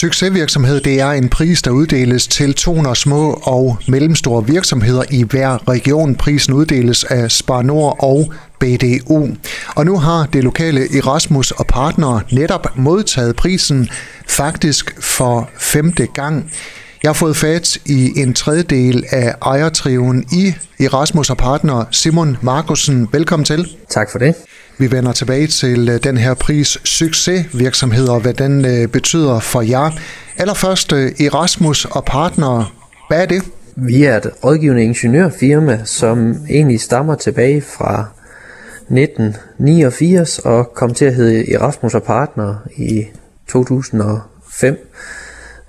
succesvirksomhed det er en pris, der uddeles til 200 små og mellemstore virksomheder i hver region. Prisen uddeles af Spar Nord og BDU. Og nu har det lokale Erasmus og partnere netop modtaget prisen faktisk for femte gang. Jeg har fået fat i en tredjedel af ejertriven i Erasmus og partner, Simon Markusen. Velkommen til. Tak for det. Vi vender tilbage til øh, den her pris succesvirksomhed og hvad den øh, betyder for jer. Allerførst øh, Erasmus og partnere. Hvad er det? Vi er et rådgivende ingeniørfirma, som egentlig stammer tilbage fra 1989 og kom til at hedde Erasmus og Partner i 2005.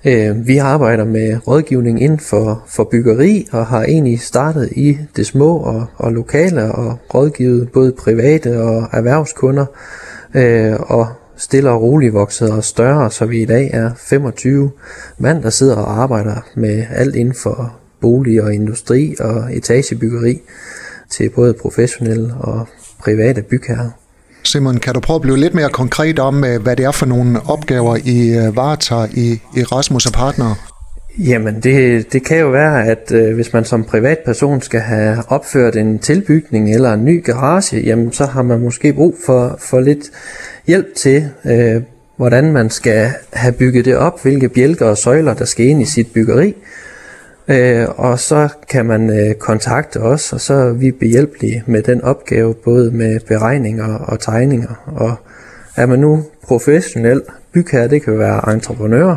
Øh, vi arbejder med rådgivning inden for, for byggeri og har egentlig startet i det små og, og lokale og rådgivet både private og erhvervskunder øh, og stille og roligt vokset og større, så vi i dag er 25 mand, der sidder og arbejder med alt inden for bolig og industri og etagebyggeri til både professionelle og private bygherrer. Simon, kan du prøve at blive lidt mere konkret om, øh, hvad det er for nogle opgaver, I øh, varetager i Erasmus og Partner? Jamen, det, det kan jo være, at øh, hvis man som privatperson skal have opført en tilbygning eller en ny garage, jamen så har man måske brug for, for lidt hjælp til, øh, hvordan man skal have bygget det op, hvilke bjælker og søjler, der skal ind i sit byggeri. Øh, og så kan man øh, kontakte os, og så er vi behjælpelige med den opgave, både med beregninger og tegninger. Og er man nu professionel bygherre, det kan være entreprenører,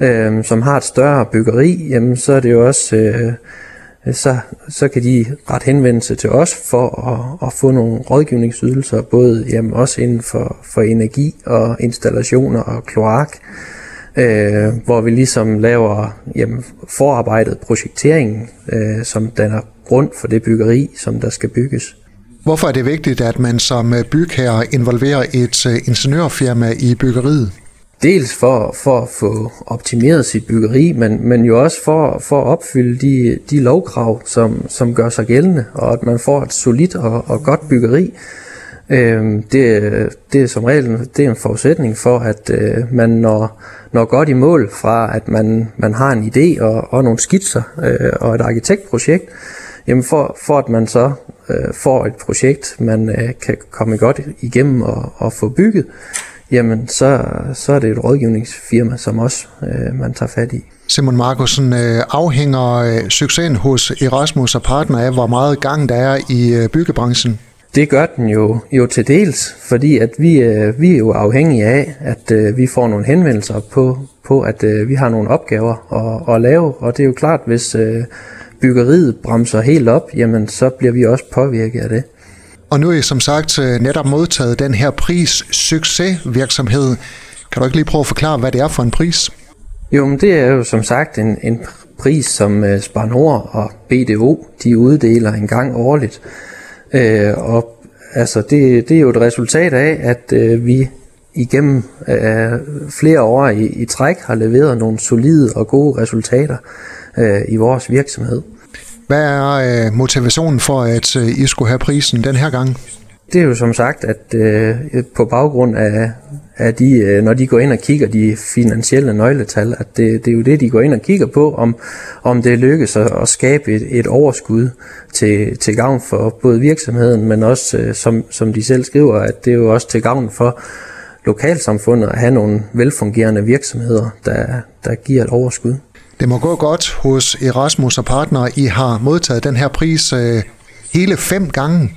øh, som har et større byggeri, jamen så er det jo også, øh, så, så kan de ret henvende sig til os for at, at få nogle rådgivningsydelser, både jamen, også inden for, for energi og installationer og kloak øh, hvor vi ligesom laver jamen, forarbejdet projekteringen, øh, som danner grund for det byggeri, som der skal bygges. Hvorfor er det vigtigt, at man som bygherre involverer et øh, ingeniørfirma i byggeriet? Dels for, for at få optimeret sit byggeri, men, men jo også for, for at opfylde de, de lovkrav, som, som gør sig gældende, og at man får et solidt og, og godt byggeri. Øh, det, det er som regel det er en forudsætning for, at øh, man når, når godt i mål fra, at man, man har en idé og, og nogle skitser øh, og et arkitektprojekt, jamen for, for at man så øh, får et projekt, man øh, kan komme godt igennem og, og få bygget, jamen så, så er det et rådgivningsfirma, som også øh, man tager fat i. Simon Markusen, øh, afhænger øh, succesen hos Erasmus og partner af, hvor meget gang der er i øh, byggebranchen? Det gør den jo, jo til dels, fordi at vi, øh, vi er jo afhængige af, at øh, vi får nogle henvendelser på, på at øh, vi har nogle opgaver at, at lave. Og det er jo klart, hvis øh, byggeriet bremser helt op, jamen så bliver vi også påvirket af det. Og nu er I som sagt øh, netop modtaget den her pris succesvirksomhed. Kan du ikke lige prøve at forklare, hvad det er for en pris? Jo, men det er jo som sagt en, en pris, som uh, Spar Nord og BDO de uddeler en gang årligt. Øh, og altså, det, det er jo et resultat af, at øh, vi igennem øh, flere år i, i træk har leveret nogle solide og gode resultater øh, i vores virksomhed. Hvad er øh, motivationen for, at øh, I skulle have prisen den her gang? Det er jo som sagt, at øh, på baggrund af, at de, øh, når de går ind og kigger de finansielle nøgletal, at det, det er jo det, de går ind og kigger på, om, om det lykkes at, at skabe et, et overskud til, til gavn for både virksomheden, men også, øh, som, som de selv skriver, at det er jo også til gavn for lokalsamfundet at have nogle velfungerende virksomheder, der, der giver et overskud. Det må gå godt hos Erasmus og partnere. I har modtaget den her pris øh, hele fem gange.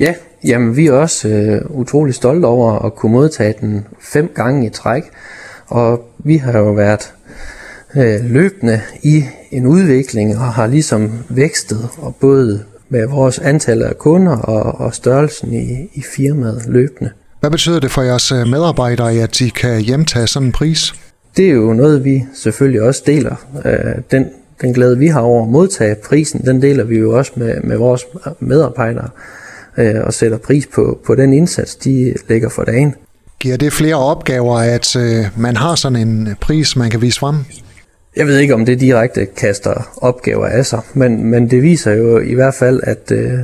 Ja, jamen vi er også øh, utrolig stolte over at kunne modtage den fem gange i træk. Og vi har jo været øh, løbende i en udvikling og har ligesom vækstet og både med vores antal af kunder og, og størrelsen i, i firmaet løbende. Hvad betyder det for jeres øh, medarbejdere, at de kan hjemtage sådan en pris? Det er jo noget, vi selvfølgelig også deler. Øh, den, den glæde, vi har over at modtage prisen, den deler vi jo også med, med vores medarbejdere øh, og sætter pris på, på den indsats, de lægger for dagen. Giver det flere opgaver, at øh, man har sådan en pris, man kan vise frem? Jeg ved ikke, om det direkte kaster opgaver af sig, men, men det viser jo i hvert fald, at, øh,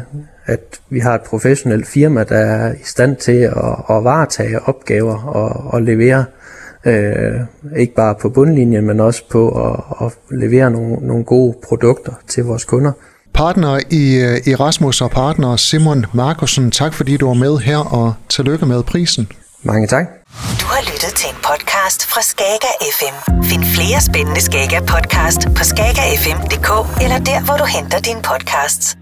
at vi har et professionelt firma, der er i stand til at, at varetage opgaver og, og levere Øh, ikke bare på bundlinjen, men også på at, at levere nogle, nogle gode produkter til vores kunder. Partner i øh, Erasmus og partner Simon Markusen, tak fordi du var med her, og tillykke med prisen. Mange tak. Du har lyttet til en podcast fra Skager FM. Find flere spændende Skager podcast på skagerfm.dk eller der, hvor du henter dine podcasts.